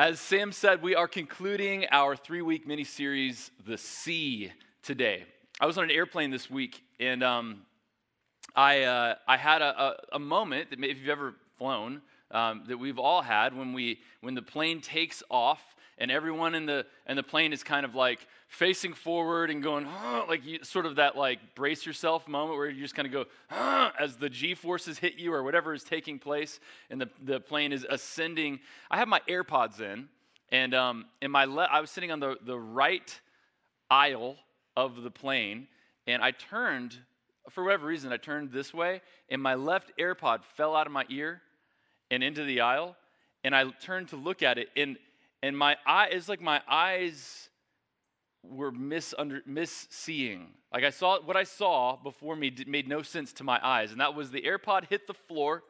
As Sam said, we are concluding our three week mini series, The Sea, today. I was on an airplane this week and um, I, uh, I had a, a, a, moment that if you've ever flown, um, that we've all had when, we, when the plane takes off and everyone in the, in the plane is kind of like facing forward and going, like you, sort of that like brace yourself moment where you just kind of go, as the G forces hit you or whatever is taking place and the, the plane is ascending. I have my AirPods in, and um, in my le- I was sitting on the, the right aisle of the plane, and I turned, for whatever reason, I turned this way, and my left AirPod fell out of my ear and into the aisle, and I turned to look at it, and and my eye is like my eyes were misunder, misseeing. Like I saw what I saw before me did, made no sense to my eyes, and that was the AirPod hit the floor,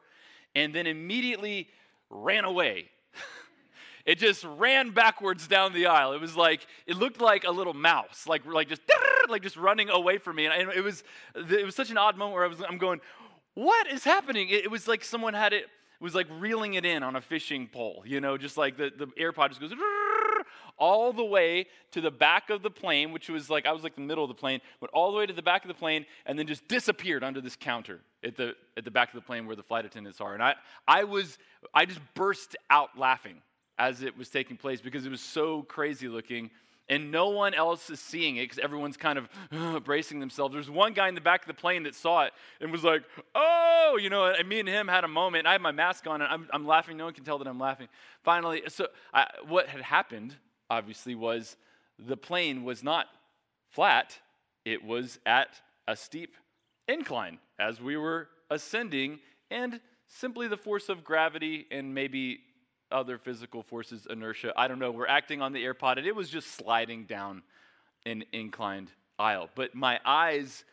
and then immediately ran away. it just ran backwards down the aisle. It was like it looked like a little mouse, like like just like just running away from me, and it was it was such an odd moment where I was I'm going, what is happening? It, it was like someone had it was like reeling it in on a fishing pole, you know, just like the, the AirPod just goes all the way to the back of the plane, which was like, I was like the middle of the plane, went all the way to the back of the plane, and then just disappeared under this counter at the, at the back of the plane where the flight attendants are. And I, I was, I just burst out laughing as it was taking place because it was so crazy looking and no one else is seeing it because everyone's kind of uh, bracing themselves. There's one guy in the back of the plane that saw it and was like, oh, you know, and me and him had a moment. I had my mask on and I'm, I'm laughing. No one can tell that I'm laughing. Finally, so I, what had happened, obviously, was the plane was not flat, it was at a steep incline as we were ascending, and simply the force of gravity and maybe other physical forces, inertia. I don't know. We're acting on the AirPod, and it was just sliding down an inclined aisle. But my eyes,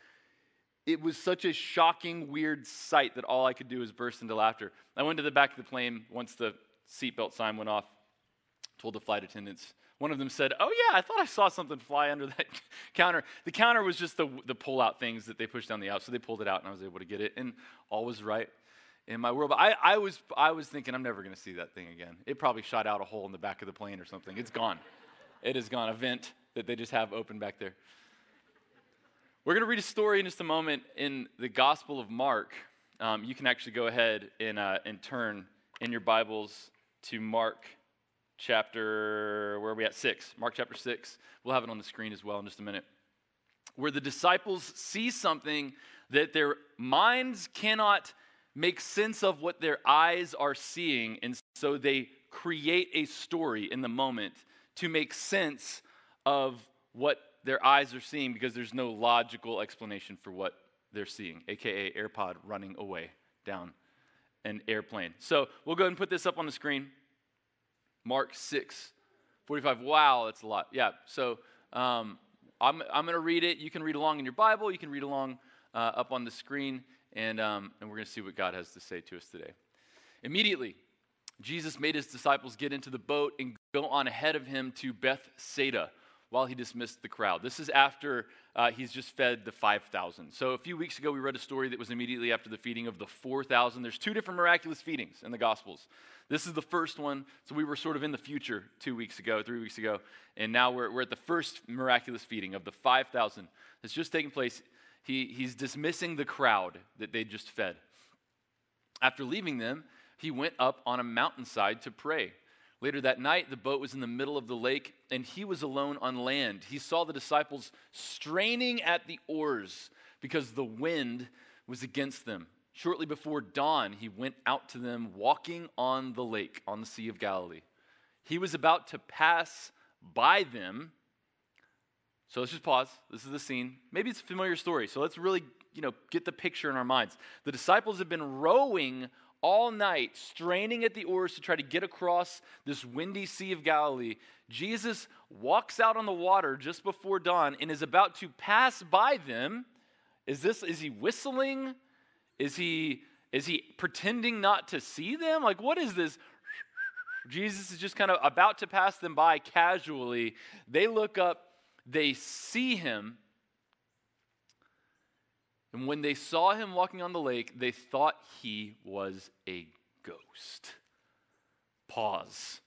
it was such a shocking, weird sight that all I could do was burst into laughter. I went to the back of the plane once the seatbelt sign went off, told the flight attendants. One of them said, Oh, yeah, I thought I saw something fly under that counter. The counter was just the, the pull out things that they pushed down the aisle. So they pulled it out, and I was able to get it, and all was right in my world. But I, I, was, I was thinking, I'm never going to see that thing again. It probably shot out a hole in the back of the plane or something. It's gone. it is gone. A vent that they just have open back there. We're going to read a story in just a moment in the Gospel of Mark. Um, you can actually go ahead and, uh, and turn in your Bibles to Mark chapter, where are we at? Six. Mark chapter six. We'll have it on the screen as well in just a minute. Where the disciples see something that their minds cannot make sense of what their eyes are seeing, and so they create a story in the moment to make sense of what their eyes are seeing because there's no logical explanation for what they're seeing, aka AirPod running away down an airplane. So we'll go ahead and put this up on the screen. Mark 6, 45. Wow, that's a lot. Yeah, so um, I'm, I'm going to read it. You can read along in your Bible, you can read along uh, up on the screen and, um, and we're going to see what God has to say to us today. Immediately, Jesus made his disciples get into the boat and go on ahead of him to Bethsaida while he dismissed the crowd. This is after uh, he's just fed the 5,000. So a few weeks ago, we read a story that was immediately after the feeding of the 4,000. There's two different miraculous feedings in the Gospels. This is the first one. So we were sort of in the future two weeks ago, three weeks ago. And now we're, we're at the first miraculous feeding of the 5,000 that's just taking place he, he's dismissing the crowd that they just fed. After leaving them, he went up on a mountainside to pray. Later that night, the boat was in the middle of the lake, and he was alone on land. He saw the disciples straining at the oars because the wind was against them. Shortly before dawn, he went out to them walking on the lake, on the Sea of Galilee. He was about to pass by them so let's just pause. This is the scene. Maybe it's a familiar story. So let's really, you know, get the picture in our minds. The disciples have been rowing all night, straining at the oars to try to get across this windy Sea of Galilee. Jesus walks out on the water just before dawn and is about to pass by them. Is this is he whistling? Is he is he pretending not to see them? Like what is this? Jesus is just kind of about to pass them by casually. They look up they see him. And when they saw him walking on the lake, they thought he was a ghost. Pause.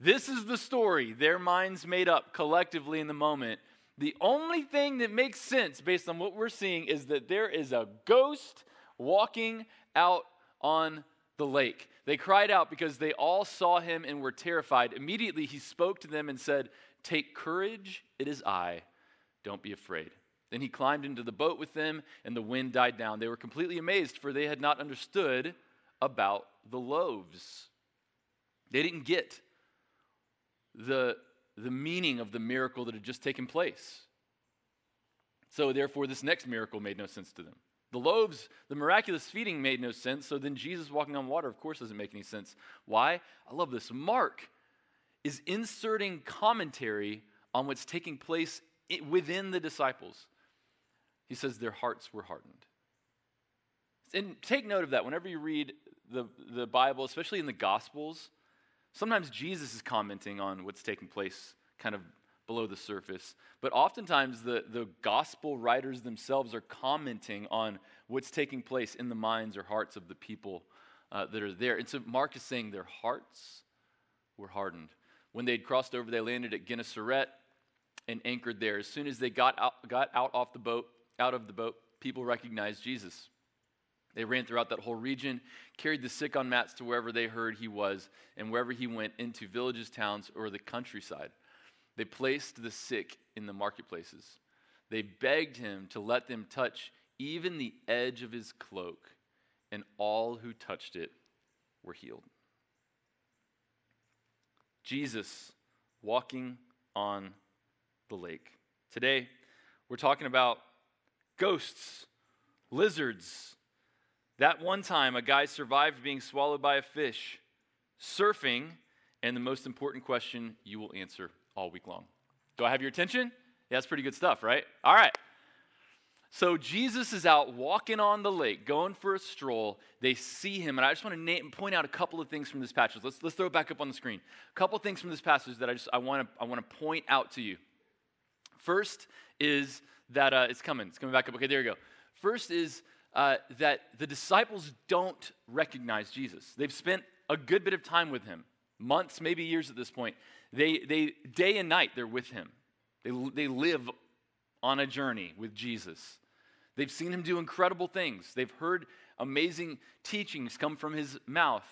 This is the story their minds made up collectively in the moment. The only thing that makes sense based on what we're seeing is that there is a ghost walking out on the lake. They cried out because they all saw him and were terrified. Immediately he spoke to them and said, Take courage, it is I. Don't be afraid. Then he climbed into the boat with them, and the wind died down. They were completely amazed, for they had not understood about the loaves. They didn't get the, the meaning of the miracle that had just taken place. So, therefore, this next miracle made no sense to them. The loaves, the miraculous feeding made no sense. So then Jesus walking on water, of course, doesn't make any sense. Why? I love this. Mark is inserting commentary on what's taking place within the disciples. He says their hearts were hardened. And take note of that whenever you read the, the Bible, especially in the Gospels, sometimes Jesus is commenting on what's taking place kind of below the surface. But oftentimes, the, the gospel writers themselves are commenting on what's taking place in the minds or hearts of the people uh, that are there. And so Mark is saying their hearts were hardened. When they'd crossed over, they landed at Gennesaret and anchored there. As soon as they got out, got out off the boat, out of the boat, people recognized Jesus. They ran throughout that whole region, carried the sick on mats to wherever they heard he was, and wherever he went, into villages, towns, or the countryside. They placed the sick in the marketplaces. They begged him to let them touch even the edge of his cloak, and all who touched it were healed. Jesus walking on the lake. Today, we're talking about ghosts, lizards. That one time, a guy survived being swallowed by a fish, surfing, and the most important question you will answer all week long. Do I have your attention? Yeah, that's pretty good stuff, right? All right. So Jesus is out walking on the lake, going for a stroll. They see him, and I just want to name, point out a couple of things from this passage. Let's, let's throw it back up on the screen. A couple things from this passage that I just I want to I want to point out to you. First is that uh, it's coming. It's coming back up. Okay, there you go. First is uh, that the disciples don't recognize Jesus. They've spent a good bit of time with him, months, maybe years at this point. They, they day and night they're with him. They, they live on a journey with Jesus. They've seen him do incredible things. They've heard amazing teachings come from his mouth.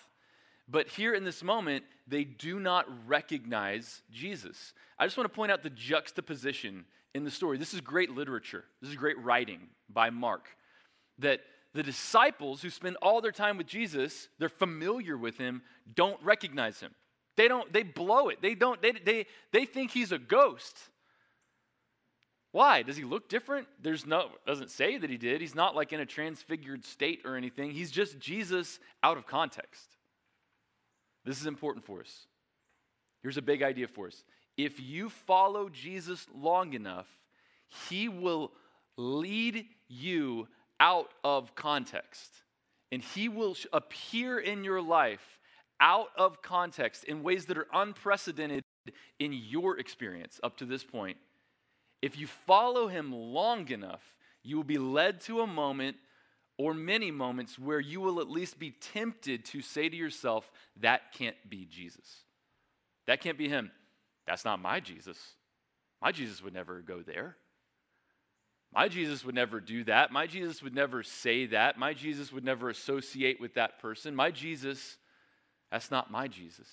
But here in this moment, they do not recognize Jesus. I just want to point out the juxtaposition in the story. This is great literature. This is great writing by Mark. That the disciples who spend all their time with Jesus, they're familiar with him, don't recognize him. They don't, they blow it. They don't, they, they, they think he's a ghost. Why? Does he look different? There's no, doesn't say that he did. He's not like in a transfigured state or anything. He's just Jesus out of context. This is important for us. Here's a big idea for us. If you follow Jesus long enough, he will lead you out of context. And he will appear in your life out of context in ways that are unprecedented in your experience up to this point. If you follow him long enough, you will be led to a moment or many moments where you will at least be tempted to say to yourself, That can't be Jesus. That can't be him. That's not my Jesus. My Jesus would never go there. My Jesus would never do that. My Jesus would never say that. My Jesus would never associate with that person. My Jesus that's not my Jesus.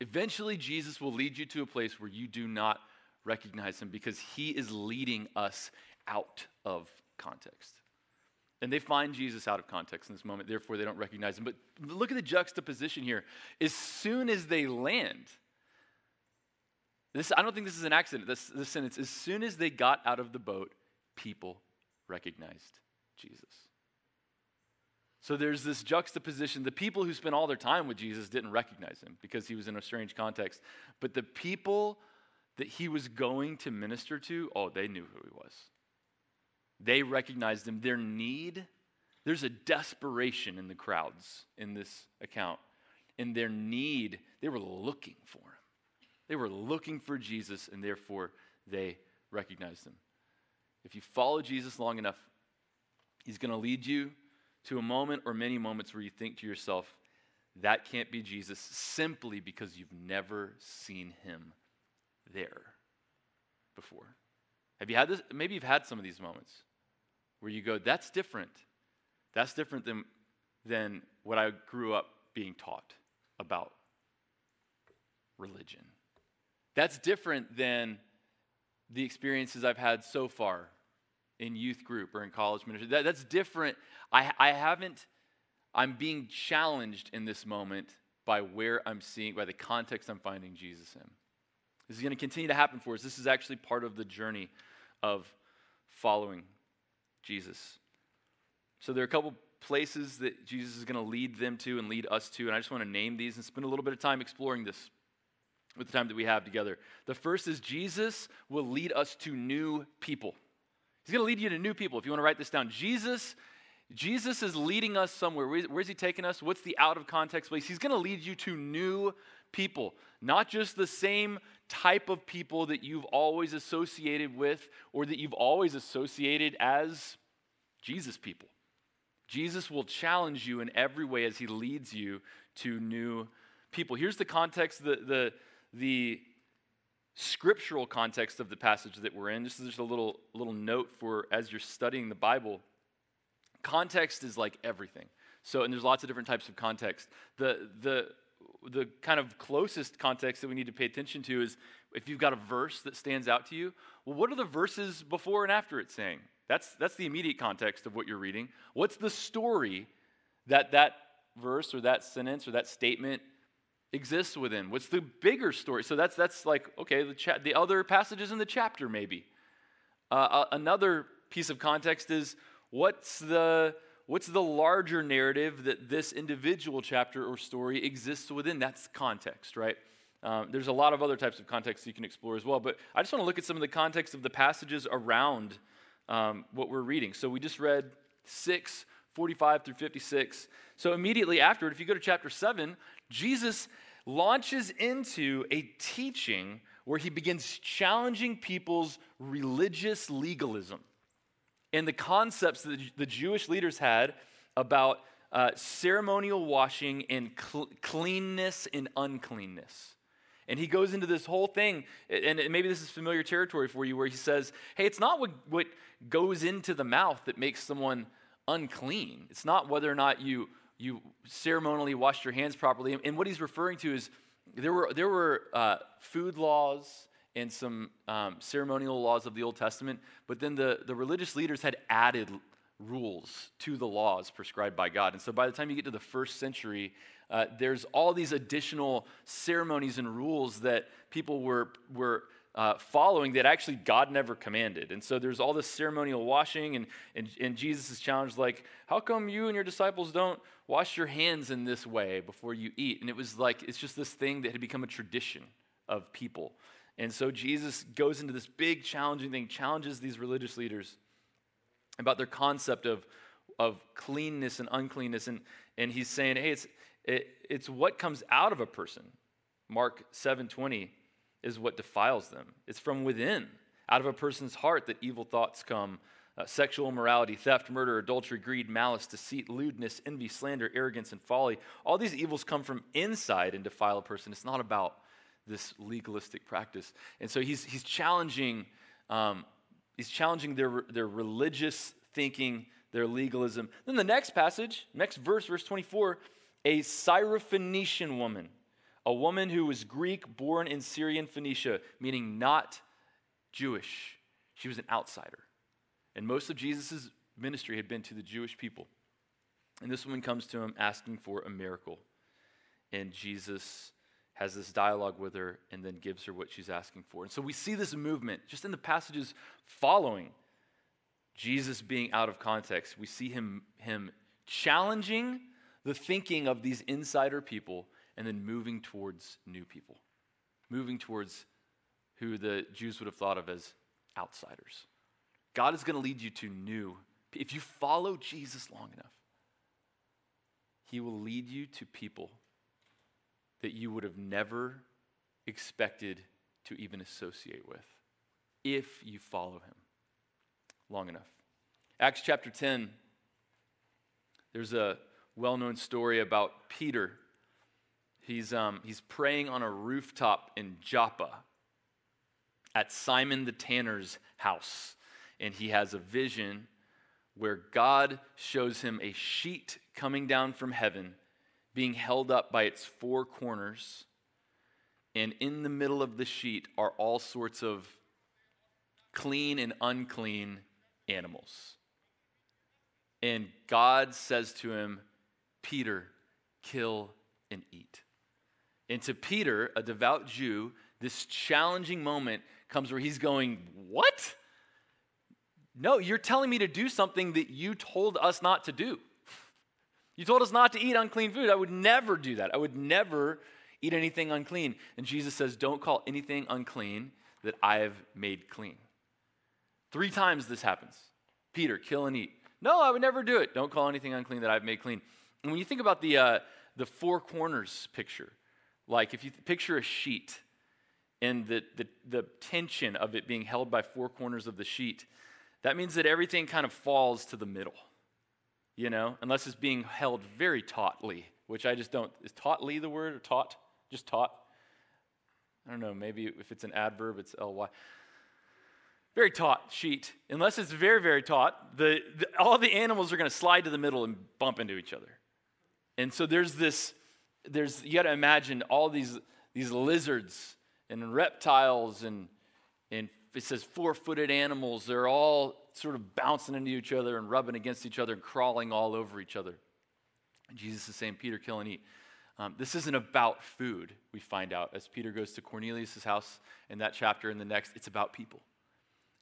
Eventually, Jesus will lead you to a place where you do not recognize him because he is leading us out of context. And they find Jesus out of context in this moment, therefore, they don't recognize him. But look at the juxtaposition here. As soon as they land, this, I don't think this is an accident, this, this sentence. As soon as they got out of the boat, people recognized Jesus. So there's this juxtaposition. The people who spent all their time with Jesus didn't recognize him because he was in a strange context. But the people that he was going to minister to, oh, they knew who he was. They recognized him. Their need, there's a desperation in the crowds in this account. In their need, they were looking for him. They were looking for Jesus, and therefore they recognized him. If you follow Jesus long enough, he's going to lead you to a moment or many moments where you think to yourself, that can't be Jesus simply because you've never seen him there before. Have you had this? Maybe you've had some of these moments where you go, that's different. That's different than, than what I grew up being taught about religion. That's different than the experiences I've had so far in youth group or in college ministry. That, that's different. I, I haven't, I'm being challenged in this moment by where I'm seeing, by the context I'm finding Jesus in. This is going to continue to happen for us. This is actually part of the journey of following Jesus. So there are a couple places that Jesus is going to lead them to and lead us to, and I just want to name these and spend a little bit of time exploring this with the time that we have together. The first is Jesus will lead us to new people. He's going to lead you to new people. If you want to write this down, Jesus Jesus is leading us somewhere. Where's he taking us? What's the out of context place? He's going to lead you to new people, not just the same type of people that you've always associated with or that you've always associated as Jesus people. Jesus will challenge you in every way as he leads you to new people. Here's the context, the, the, the scriptural context of the passage that we're in. This is just a little, little note for as you're studying the Bible. Context is like everything. So, and there's lots of different types of context. The, the, the kind of closest context that we need to pay attention to is if you've got a verse that stands out to you, well, what are the verses before and after it saying? That's, that's the immediate context of what you're reading. What's the story that that verse or that sentence or that statement exists within? What's the bigger story? So that's, that's like, okay, the, cha- the other passages in the chapter, maybe. Uh, another piece of context is what's the, what's the larger narrative that this individual chapter or story exists within? That's context, right? Um, there's a lot of other types of context you can explore as well, but I just want to look at some of the context of the passages around um, what we're reading. So we just read 6, 45 through 56. So immediately afterward, if you go to chapter 7, Jesus launches into a teaching where he begins challenging people's religious legalism and the concepts that the Jewish leaders had about uh, ceremonial washing and cl- cleanness and uncleanness. And he goes into this whole thing, and maybe this is familiar territory for you, where he says, Hey, it's not what, what goes into the mouth that makes someone unclean. It's not whether or not you, you ceremonially washed your hands properly. And what he's referring to is there were, there were uh, food laws and some um, ceremonial laws of the Old Testament, but then the, the religious leaders had added rules to the laws prescribed by God. And so by the time you get to the first century, uh, there's all these additional ceremonies and rules that people were, were uh, following that actually God never commanded. And so there's all this ceremonial washing, and, and, and Jesus is challenged, like, how come you and your disciples don't wash your hands in this way before you eat? And it was like, it's just this thing that had become a tradition of people. And so Jesus goes into this big challenging thing, challenges these religious leaders about their concept of, of cleanness and uncleanness. And, and he's saying, hey, it's, it, it's what comes out of a person. Mark 7:20 is what defiles them. It's from within, out of a person's heart that evil thoughts come. Uh, sexual immorality, theft, murder, adultery, greed, malice, deceit, lewdness, envy, slander, arrogance, and folly. All these evils come from inside and defile a person. It's not about this legalistic practice. And so he's, he's challenging, um, he's challenging their, their religious thinking, their legalism. Then the next passage, next verse, verse 24, a Syrophoenician woman, a woman who was Greek, born in Syrian Phoenicia, meaning not Jewish. She was an outsider. And most of Jesus' ministry had been to the Jewish people. And this woman comes to him asking for a miracle. And Jesus has this dialogue with her and then gives her what she's asking for. And so we see this movement just in the passages following Jesus being out of context. We see him, him challenging the thinking of these insider people and then moving towards new people, moving towards who the Jews would have thought of as outsiders. God is going to lead you to new. If you follow Jesus long enough, he will lead you to people that you would have never expected to even associate with if you follow him long enough. Acts chapter 10, there's a well known story about Peter He's, um, he's praying on a rooftop in Joppa at Simon the tanner's house. And he has a vision where God shows him a sheet coming down from heaven, being held up by its four corners. And in the middle of the sheet are all sorts of clean and unclean animals. And God says to him, Peter, kill and eat. And to Peter, a devout Jew, this challenging moment comes where he's going, What? No, you're telling me to do something that you told us not to do. You told us not to eat unclean food. I would never do that. I would never eat anything unclean. And Jesus says, Don't call anything unclean that I have made clean. Three times this happens. Peter, kill and eat. No, I would never do it. Don't call anything unclean that I've made clean. And when you think about the, uh, the four corners picture, like if you picture a sheet and the, the, the tension of it being held by four corners of the sheet, that means that everything kind of falls to the middle, you know, unless it's being held very tautly, which I just don't. Is tautly the word or taut? Just taut? I don't know, maybe if it's an adverb, it's ly. Very taut sheet. Unless it's very, very taut, the, the all the animals are going to slide to the middle and bump into each other. And so there's this, there's, you got to imagine all these, these lizards and reptiles and, and it says four footed animals. They're all sort of bouncing into each other and rubbing against each other and crawling all over each other. And Jesus is saying, Peter, kill and eat. Um, this isn't about food, we find out as Peter goes to Cornelius' house in that chapter and the next. It's about people.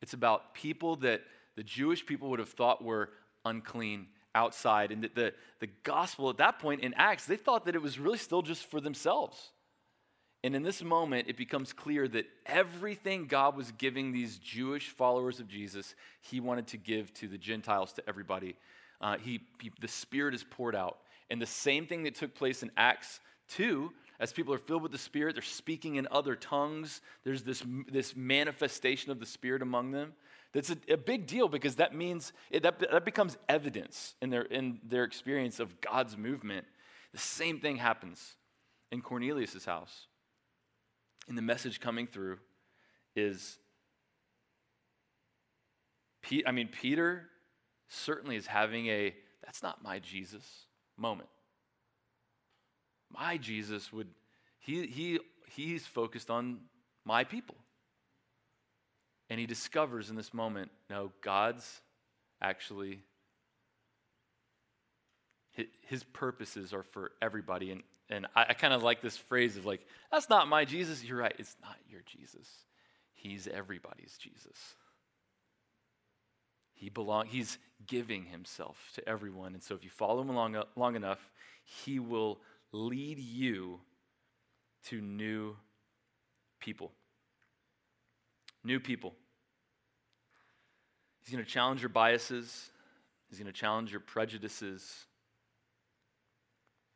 It's about people that the Jewish people would have thought were unclean outside. And the, the, the gospel at that point in Acts, they thought that it was really still just for themselves. And in this moment, it becomes clear that everything God was giving these Jewish followers of Jesus, he wanted to give to the Gentiles, to everybody. Uh, he, he, the Spirit is poured out. And the same thing that took place in Acts 2, as people are filled with the Spirit, they're speaking in other tongues. There's this, this manifestation of the Spirit among them. That's a, a big deal because that means it, that, that becomes evidence in their, in their experience of God's movement. The same thing happens in Cornelius' house. And the message coming through is I mean, Peter certainly is having a that's not my Jesus moment. My Jesus would, he, he, he's focused on my people. And he discovers in this moment no, God's actually, his purposes are for everybody. And and I, I kind of like this phrase of like, that's not my Jesus. You're right, it's not your Jesus. He's everybody's Jesus. He belong, he's giving himself to everyone. And so if you follow him long, long enough, he will lead you to new people. New people. He's going to challenge your biases. He's going to challenge your prejudices.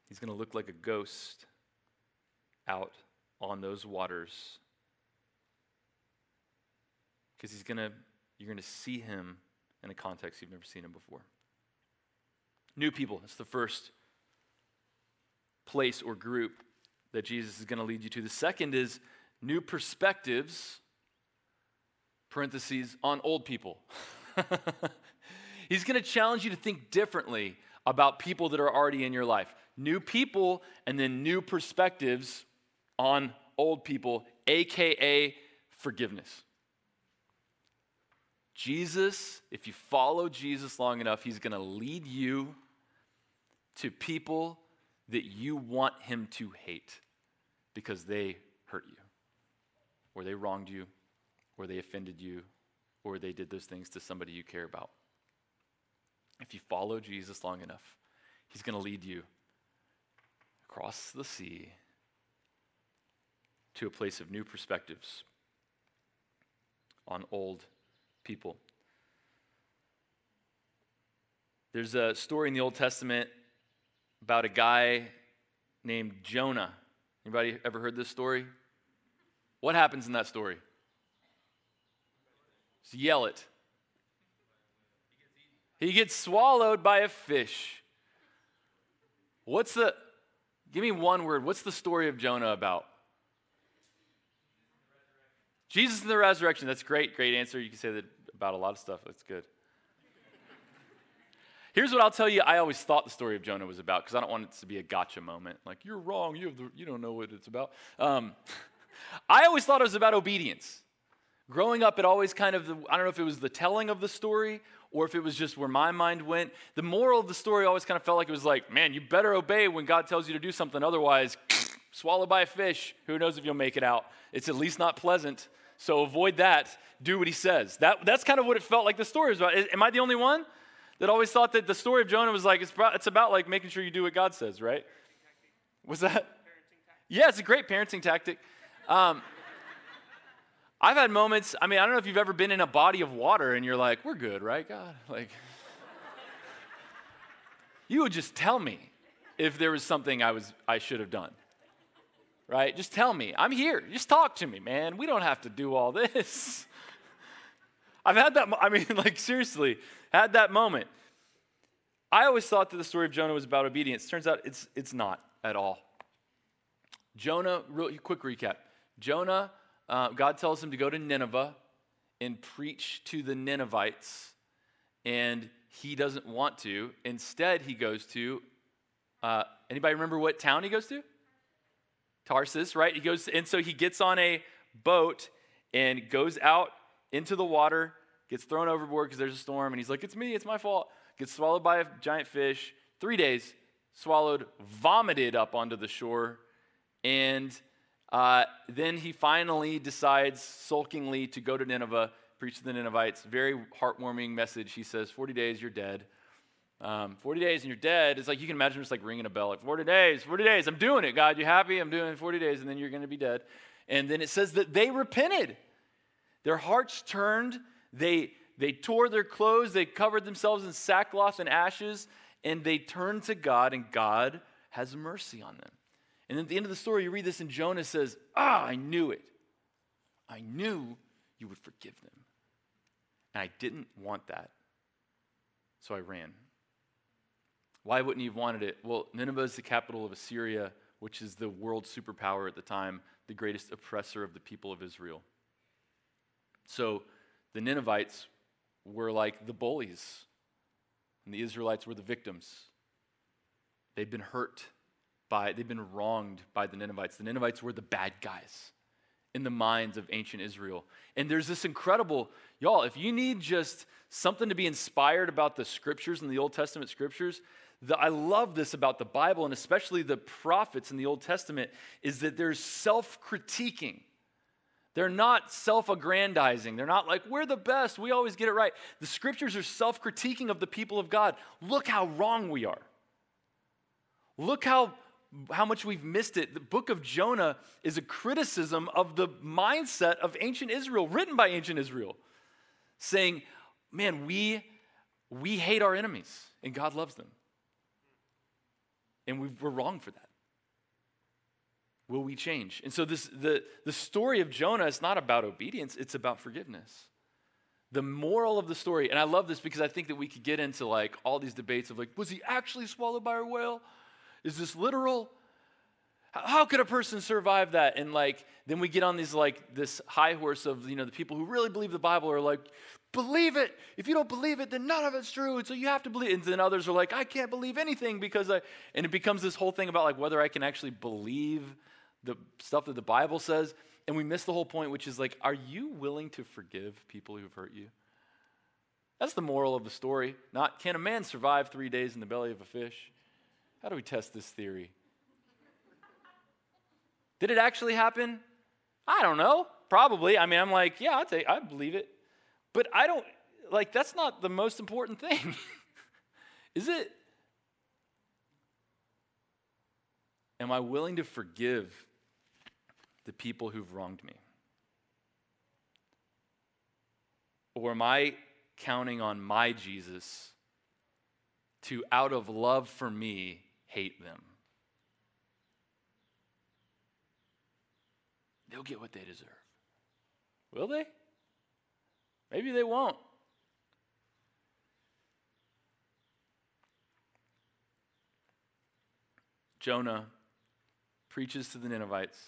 He's going to look like a ghost out on those waters. Because he's going to, you're going to see him in a context you've never seen him before. New people, that's the first place or group that Jesus is going to lead you to. The second is new perspectives, parentheses, on old people. He's going to challenge you to think differently about people that are already in your life new people and then new perspectives on old people, aka forgiveness. Jesus, if you follow Jesus long enough, he's going to lead you to people that you want him to hate because they hurt you, or they wronged you, or they offended you, or they did those things to somebody you care about. If you follow Jesus long enough, he's going to lead you across the sea to a place of new perspectives on old people. There's a story in the Old Testament about a guy named Jonah. Anybody ever heard this story? What happens in that story? Just yell it. He gets swallowed by a fish. What's the Give me one word. What's the story of Jonah about? Jesus and the resurrection. That's great. Great answer. You can say that about a lot of stuff. That's good. Here's what I'll tell you I always thought the story of Jonah was about because I don't want it to be a gotcha moment. Like, you're wrong. You, have the, you don't know what it's about. Um, I always thought it was about obedience. Growing up, it always kind of, I don't know if it was the telling of the story or if it was just where my mind went. The moral of the story always kind of felt like it was like, man, you better obey when God tells you to do something. Otherwise, swallowed by a fish. Who knows if you'll make it out? It's at least not pleasant. So avoid that. Do what he says. That, that's kind of what it felt like the story was about. Am I the only one that always thought that the story of Jonah was like, it's about, it's about like making sure you do what God says, right? Was that? Yeah, it's a great parenting tactic. Um, I've had moments, I mean, I don't know if you've ever been in a body of water and you're like, we're good, right, God? Like, you would just tell me if there was something I, was, I should have done, right? Just tell me. I'm here. Just talk to me, man. We don't have to do all this. I've had that, I mean, like, seriously, had that moment. I always thought that the story of Jonah was about obedience. Turns out it's, it's not at all. Jonah, real quick recap. Jonah uh, God tells him to go to Nineveh and preach to the Ninevites, and he doesn't want to. Instead, he goes to uh, anybody remember what town he goes to? Tarsus, right? He goes, and so he gets on a boat and goes out into the water, gets thrown overboard because there's a storm, and he's like, "It's me, it's my fault." Gets swallowed by a giant fish. Three days, swallowed, vomited up onto the shore, and uh, then he finally decides sulkingly to go to Nineveh, preach to the Ninevites. Very heartwarming message. He says, 40 days, you're dead. Um, 40 days and you're dead. It's like you can imagine just like ringing a bell, like 40 days, 40 days. I'm doing it, God. You happy? I'm doing it 40 days, and then you're going to be dead. And then it says that they repented. Their hearts turned. They they tore their clothes. They covered themselves in sackcloth and ashes, and they turned to God, and God has mercy on them. And at the end of the story, you read this, and Jonah says, Ah, I knew it. I knew you would forgive them. And I didn't want that. So I ran. Why wouldn't you have wanted it? Well, Nineveh is the capital of Assyria, which is the world superpower at the time, the greatest oppressor of the people of Israel. So the Ninevites were like the bullies, and the Israelites were the victims. They'd been hurt by, they've been wronged by the Ninevites. The Ninevites were the bad guys in the minds of ancient Israel. And there's this incredible, y'all, if you need just something to be inspired about the scriptures and the Old Testament scriptures, the, I love this about the Bible and especially the prophets in the Old Testament is that there's self critiquing. They're not self aggrandizing. They're not like, we're the best. We always get it right. The scriptures are self critiquing of the people of God. Look how wrong we are. Look how how much we've missed it. The book of Jonah is a criticism of the mindset of ancient Israel, written by ancient Israel, saying, man, we, we hate our enemies and God loves them. And we are wrong for that. Will we change? And so this the, the story of Jonah is not about obedience, it's about forgiveness. The moral of the story, and I love this because I think that we could get into like all these debates of like, was he actually swallowed by a whale? Is this literal? How could a person survive that? And like, then we get on these like this high horse of you know the people who really believe the Bible are like, believe it. If you don't believe it, then none of it's true. And so you have to believe. It. And then others are like, I can't believe anything because I. And it becomes this whole thing about like whether I can actually believe the stuff that the Bible says. And we miss the whole point, which is like, are you willing to forgive people who've hurt you? That's the moral of the story. Not can a man survive three days in the belly of a fish? How do we test this theory? Did it actually happen? I don't know. Probably. I mean, I'm like, yeah, I take, I believe it. But I don't like that's not the most important thing. Is it? Am I willing to forgive the people who've wronged me? Or am I counting on my Jesus to, out of love for me, hate them. They'll get what they deserve. Will they? Maybe they won't. Jonah preaches to the Ninevites.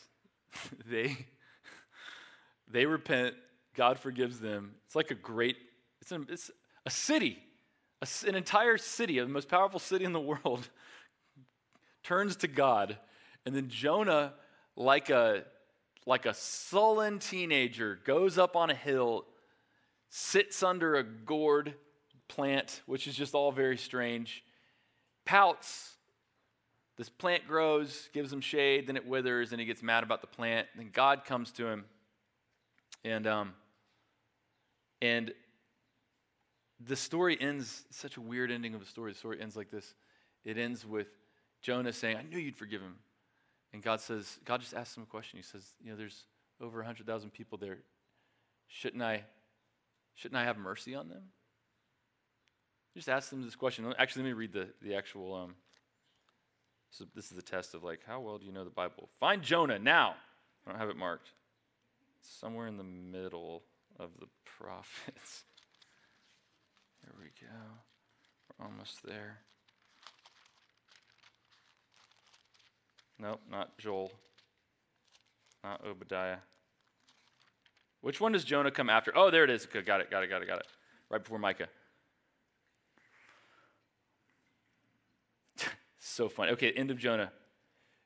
they, they repent. God forgives them. It's like a great, it's, a, it's a city, a, an entire city, the most powerful city in the world, turns to God. And then Jonah, like a, like a sullen teenager, goes up on a hill, sits under a gourd plant, which is just all very strange, pouts. This plant grows, gives him shade, then it withers, and he gets mad about the plant. Then God comes to him, and um, and the story ends. Such a weird ending of a story. The story ends like this. It ends with Jonah saying, "I knew you'd forgive him," and God says, God just asks him a question. He says, "You know, there's over hundred thousand people there. Shouldn't I? Shouldn't I have mercy on them?" Just ask them this question. Actually, let me read the, the actual. Um, so this is the test of like, how well do you know the Bible? Find Jonah now. I don't have it marked. It's somewhere in the middle of the prophets. Here we go. We're almost there. Nope, not Joel. Not Obadiah. Which one does Jonah come after? Oh, there it is. Okay, got it, got it, got it, got it. Right before Micah. so funny. Okay, end of Jonah.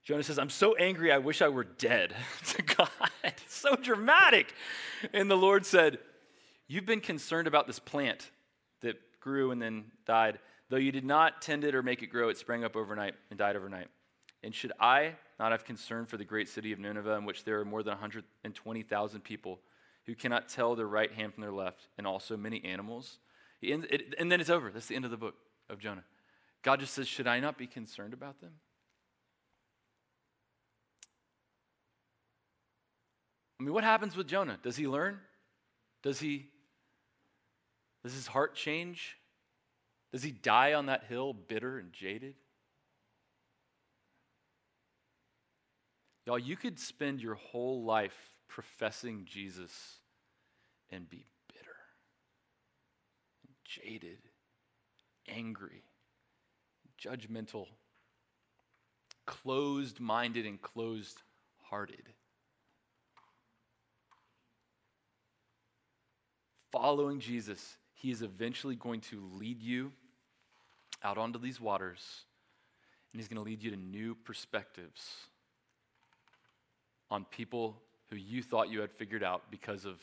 Jonah says, I'm so angry, I wish I were dead to God. So dramatic. And the Lord said, You've been concerned about this plant that grew and then died. Though you did not tend it or make it grow, it sprang up overnight and died overnight. And should I not have concern for the great city of Nineveh, in which there are more than 120,000 people who cannot tell their right hand from their left, and also many animals? and then it's over. That's the end of the book of Jonah. God just says, Should I not be concerned about them? I mean, what happens with Jonah? Does he learn? Does he does his heart change? Does he die on that hill bitter and jaded? Y'all, you could spend your whole life professing Jesus and be bitter, jaded, angry, judgmental, closed minded, and closed hearted. Following Jesus, he is eventually going to lead you out onto these waters, and he's going to lead you to new perspectives on people who you thought you had figured out because of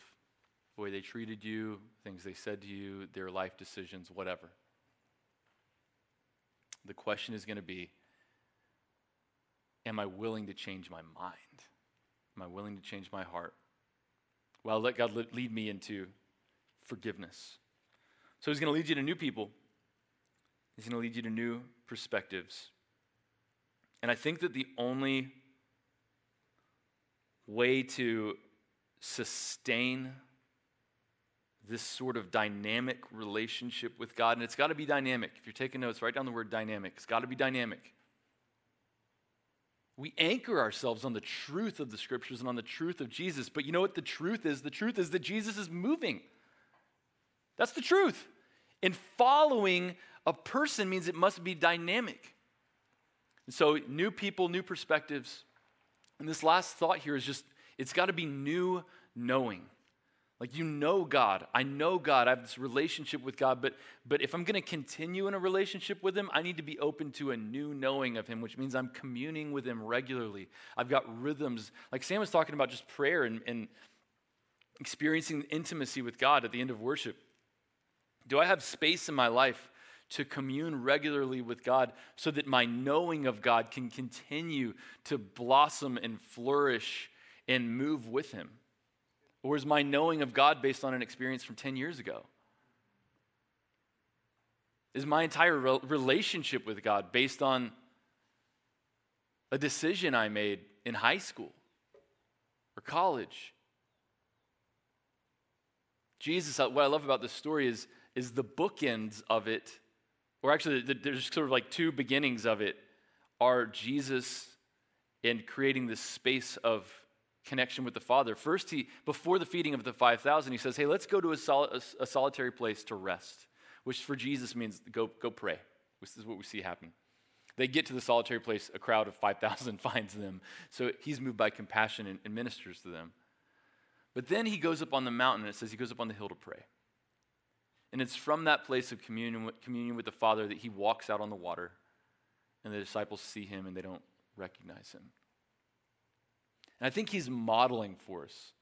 the way they treated you, things they said to you, their life decisions, whatever. The question is going to be Am I willing to change my mind? Am I willing to change my heart? Well, let God lead me into forgiveness. So He's going to lead you to new people, He's going to lead you to new perspectives. And I think that the only way to sustain this sort of dynamic relationship with God. And it's got to be dynamic. If you're taking notes, write down the word dynamic. It's got to be dynamic. We anchor ourselves on the truth of the scriptures and on the truth of Jesus. But you know what the truth is? The truth is that Jesus is moving. That's the truth. And following a person means it must be dynamic. And so, new people, new perspectives. And this last thought here is just it's got to be new knowing. Like you know God. I know God. I have this relationship with God, but but if I'm going to continue in a relationship with him, I need to be open to a new knowing of him, which means I'm communing with him regularly. I've got rhythms. Like Sam was talking about just prayer and, and experiencing intimacy with God at the end of worship. Do I have space in my life to commune regularly with God so that my knowing of God can continue to blossom and flourish and move with him? Or is my knowing of God based on an experience from 10 years ago? Is my entire relationship with God based on a decision I made in high school or college? Jesus, uh, what I love about this story is, is the bookends of it, or actually, there's sort of like two beginnings of it, are Jesus in creating this space of connection with the Father. First, he before the feeding of the 5,000, he says, Hey, let's go to a, a, a, solitary place to rest, which for Jesus means go, go pray. This is what we see happen. They get to the solitary place, a crowd of 5,000 finds them. So he's moved by compassion and, and ministers to them. But then he goes up on the mountain, and it says he goes up on the hill to pray. And it's from that place of communion with, communion with the Father that he walks out on the water, and the disciples see him and they don't recognize him. And I think he's modeling for us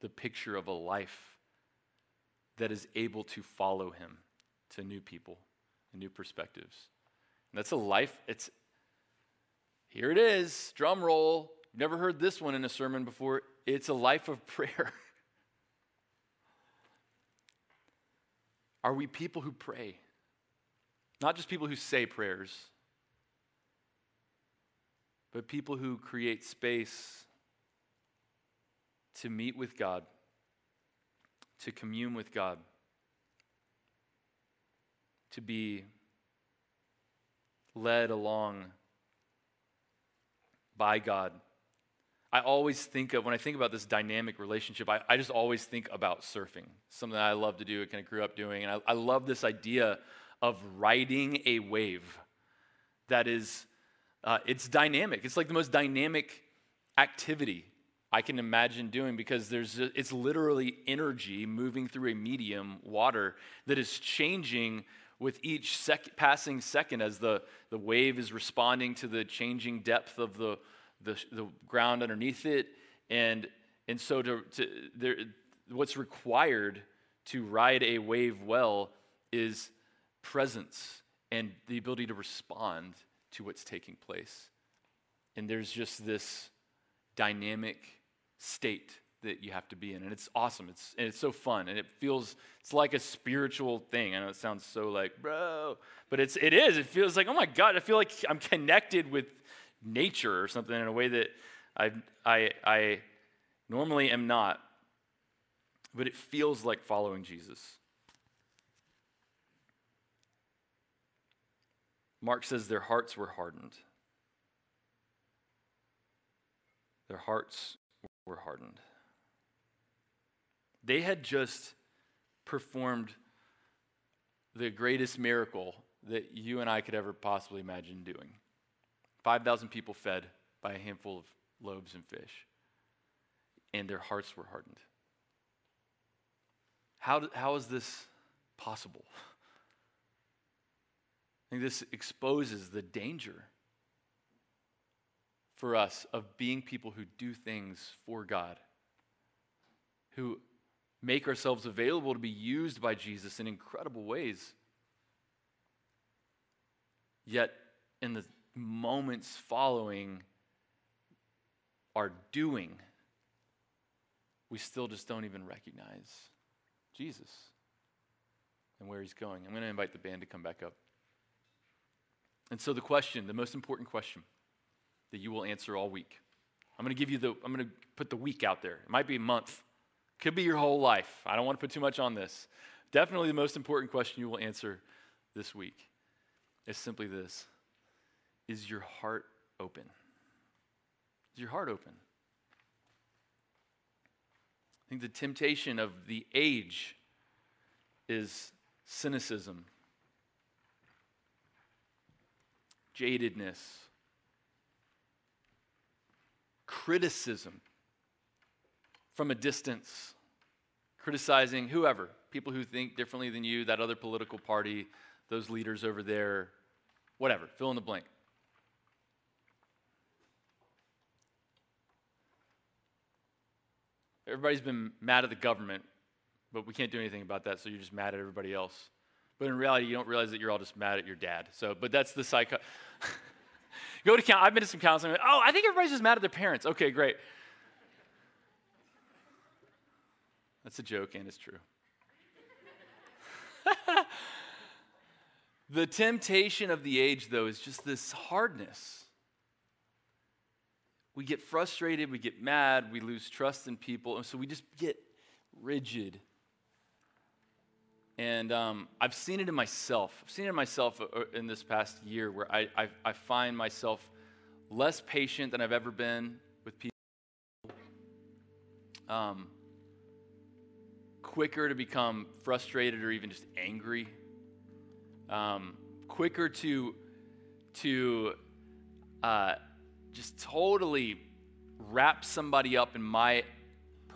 the picture of a life that is able to follow him to new people and new perspectives. And that's a life, it's here it is, drum roll. Never heard this one in a sermon before. It's a life of prayer. Are we people who pray? Not just people who say prayers, but people who create space to meet with God, to commune with God, to be led along by God. I always think of, when I think about this dynamic relationship, I, I just always think about surfing, something that I love to do, and kind of grew up doing. And I, I love this idea of riding a wave that is, uh, it's dynamic. It's like the most dynamic activity I can imagine doing because there's, it's literally energy moving through a medium, water, that is changing with each sec- passing second as the, the wave is responding to the changing depth of the, the, the ground underneath it. And, and so to, to, there, what's required to ride a wave well is presence and the ability to respond to what's taking place. And there's just this dynamic state that you have to be in. And it's awesome. It's, and it's so fun. And it feels, it's like a spiritual thing. I know it sounds so like, bro, but it's, it is. It feels like, oh my God, I feel like I'm connected with nature or something in a way that I, I, I normally am not. But it feels like following Jesus. Mark says their hearts were hardened. Their hearts were hardened. They had just performed the greatest miracle that you and I could ever possibly imagine doing 5,000 people fed by a handful of loaves and fish, and their hearts were hardened. How, how is this possible? I think this exposes the danger for us of being people who do things for God, who make ourselves available to be used by Jesus in incredible ways. Yet, in the moments following our doing, we still just don't even recognize Jesus and where he's going. I'm going to invite the band to come back up. And so, the question, the most important question that you will answer all week. I'm going to give you the, I'm going to put the week out there. It might be a month, could be your whole life. I don't want to put too much on this. Definitely the most important question you will answer this week is simply this Is your heart open? Is your heart open? I think the temptation of the age is cynicism, jadedness, criticism from a distance, criticizing whoever, people who think differently than you, that other political party, those leaders over there, whatever, fill in the blank. Everybody's been mad at the government, but we can't do anything about that, so you're just mad at everybody else. But in reality, you don't realize that you're all just mad at your dad. So, but that's the psycho. Go to count. I've been to some counseling. Oh, I think everybody's just mad at their parents. Okay, great. That's a joke, and it's true. the temptation of the age, though, is just this hardness. We get frustrated, we get mad, we lose trust in people, and so we just get rigid. And um, I've seen it in myself. I've seen it in myself uh, uh, in this past year where I, I, I find myself less patient than I've ever been with people. Um, quicker to become frustrated or even just angry, um, quicker to to uh, just totally wrap somebody up in my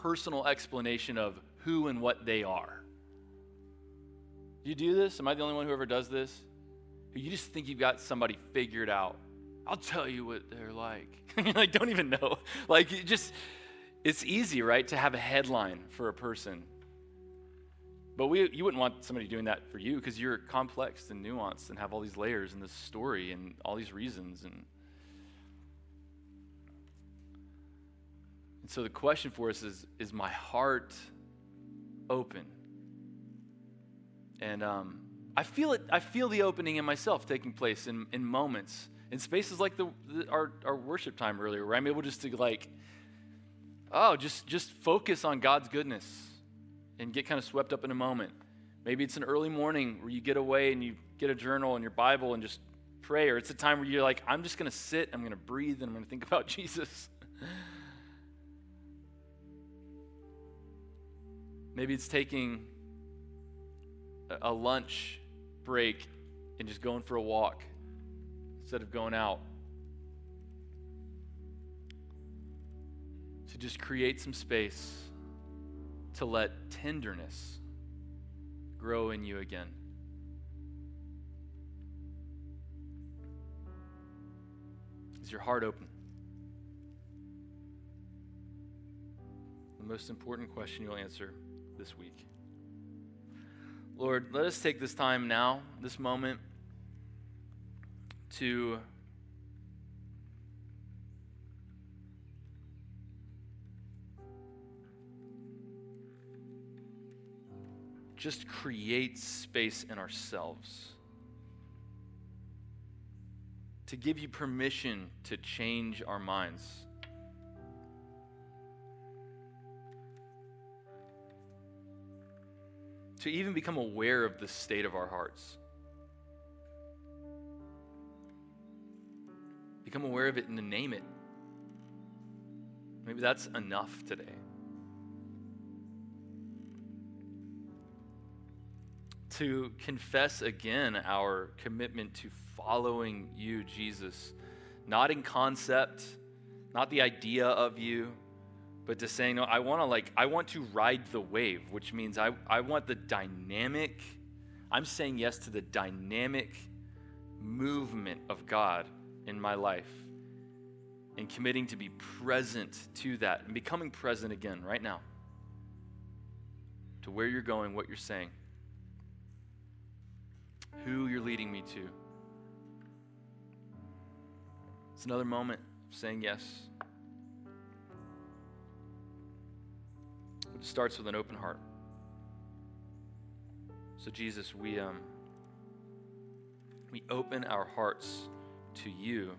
personal explanation of who and what they are. You do this? Am I the only one who ever does this? You just think you've got somebody figured out. I'll tell you what they're like. like, don't even know. Like, it just, it's easy, right, to have a headline for a person. But we, you wouldn't want somebody doing that for you because you're complex and nuanced and have all these layers in this story and all these reasons. And so the question for us is Is my heart open? And um, I feel it. I feel the opening in myself taking place in, in moments, in spaces like the, the our, our worship time earlier, where I'm able just to like, oh, just just focus on God's goodness and get kind of swept up in a moment. Maybe it's an early morning where you get away and you get a journal and your Bible and just pray, or it's a time where you're like, I'm just going to sit, I'm going to breathe, and I'm going to think about Jesus. Maybe it's taking a lunch break and just going for a walk instead of going out. To just create some space to let tenderness grow in you again. Is your heart open? The most important question you'll answer this week. Lord, let us take this time now, this moment, to just create space in ourselves. To give you permission to change our minds. To even become aware of the state of our hearts. Become aware of it and to name it. Maybe that's enough today. to confess again our commitment to following you, Jesus, not in concept, not the idea of you, but to saying, no, I want to like, I want to ride the wave, which means I, I want the dynamic, I'm saying yes to the dynamic movement of God in my life and committing to be present to that and becoming present again right now to where you're going, what you're saying who you're leading me to. It's another moment of saying yes. It starts with an open heart. So, Jesus, we, um, we open our hearts to you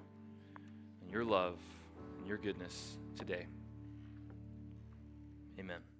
and your love and your goodness today. Amen.